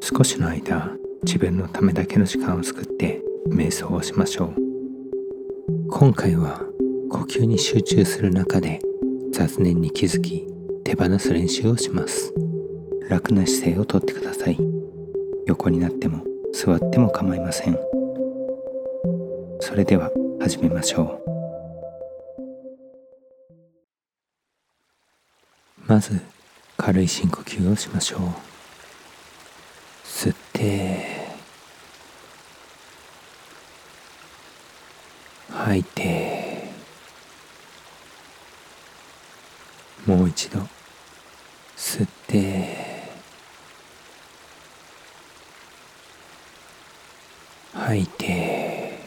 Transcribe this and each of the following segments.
少しの間自分のためだけの時間を作って瞑想をしましょう。今回は呼吸に集中する中で雑念に気づき手放す練習をします。楽な姿勢をとってください。横になっても座っても構いません。それでは始めましょう。まず軽い深呼吸をしましょう。吸って。吐いて。もう一度。吸って。吐いて。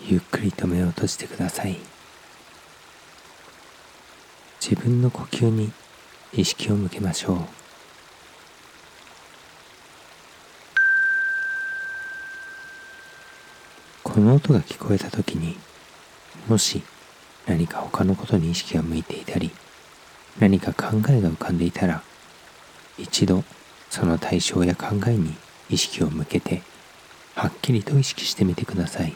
ゆっくりと目を閉じてください。自分の呼吸に意識を向けましょう。この音が聞こえた時にもし何か他のことに意識が向いていたり何か考えが浮かんでいたら一度その対象や考えに意識を向けてはっきりと意識してみてください。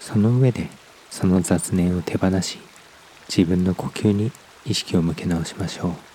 その上でその雑念を手放し自分の呼吸に意識を向け直しましょう。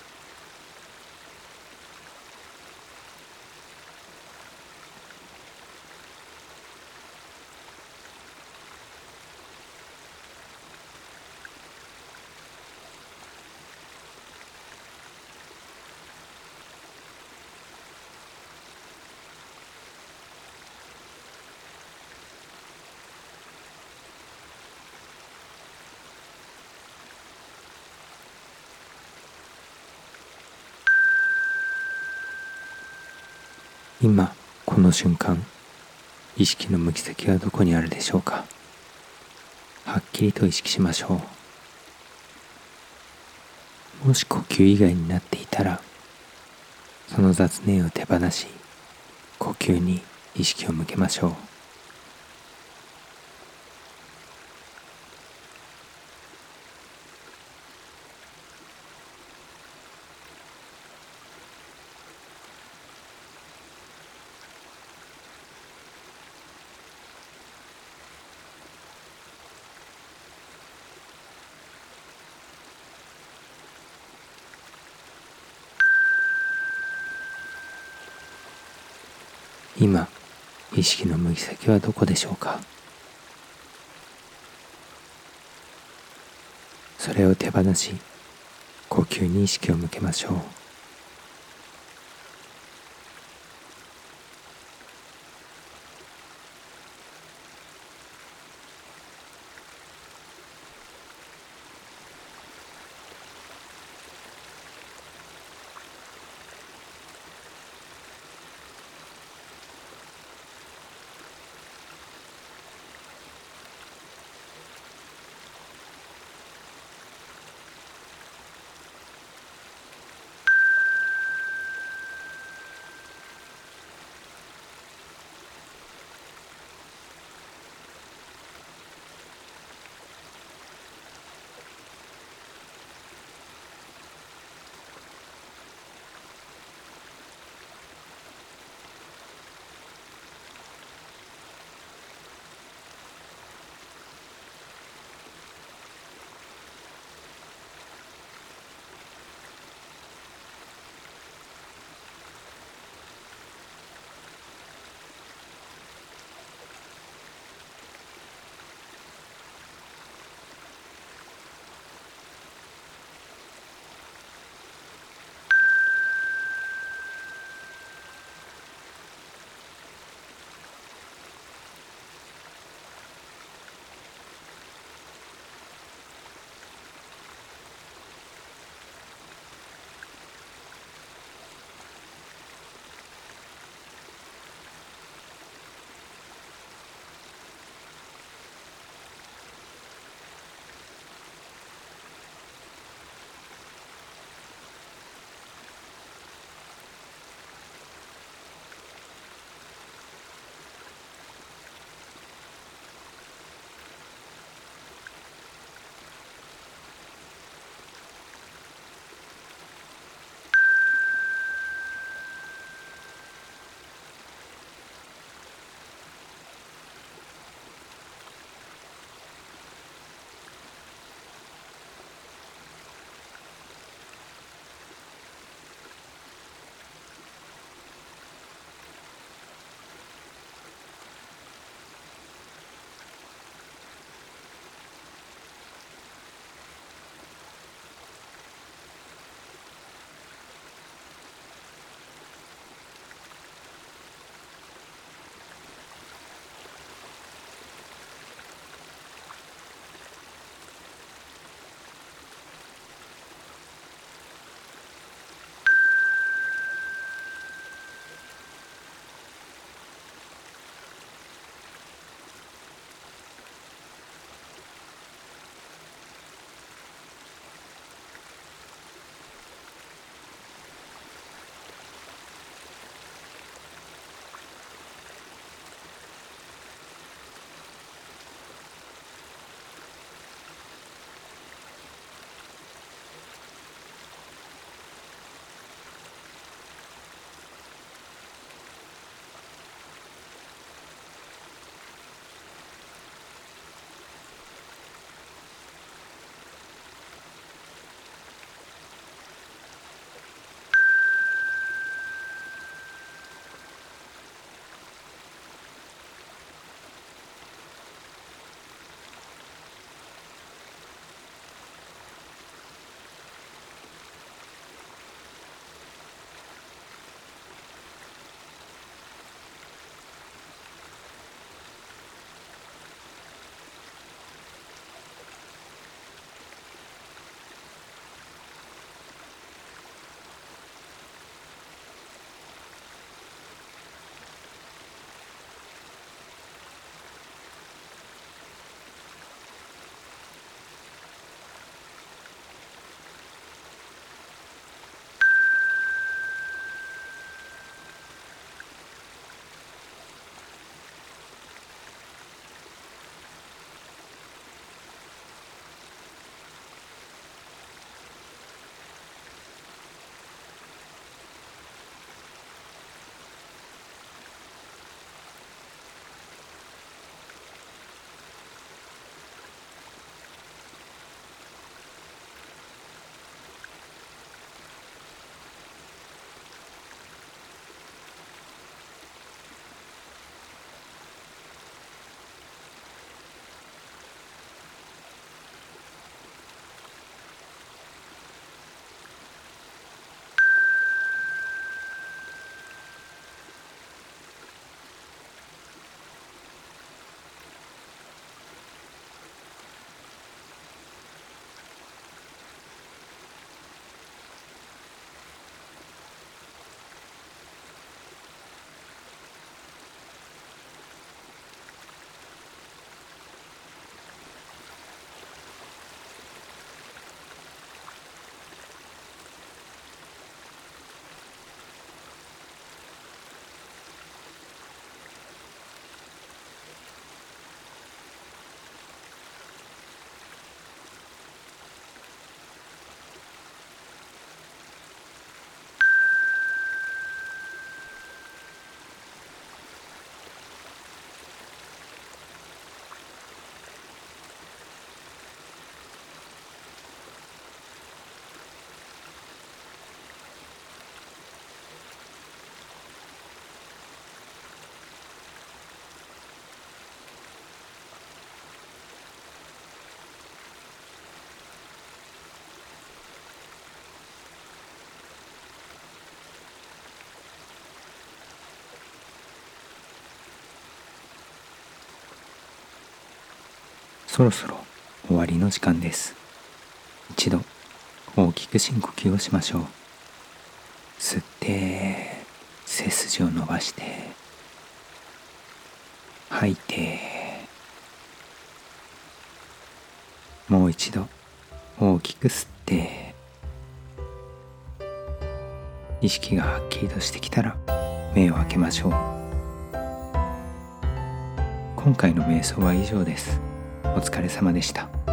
今この瞬間意識の向き先はどこにあるでしょうか？はっきりと意識しましょう。もし呼吸以外になっていたらその雑念を手放し呼吸に意識を向けましょう。今意識の向き先はどこでしょうか？それを手放し呼吸に意識を向けましょう。そろそろ終わりの時間です。一度大きく深呼吸をしましょう。吸って背筋を伸ばして吐いてもう一度大きく吸って意識がはっきりとしてきたら目を開けましょう。今回の瞑想は以上です。お疲れ様でした。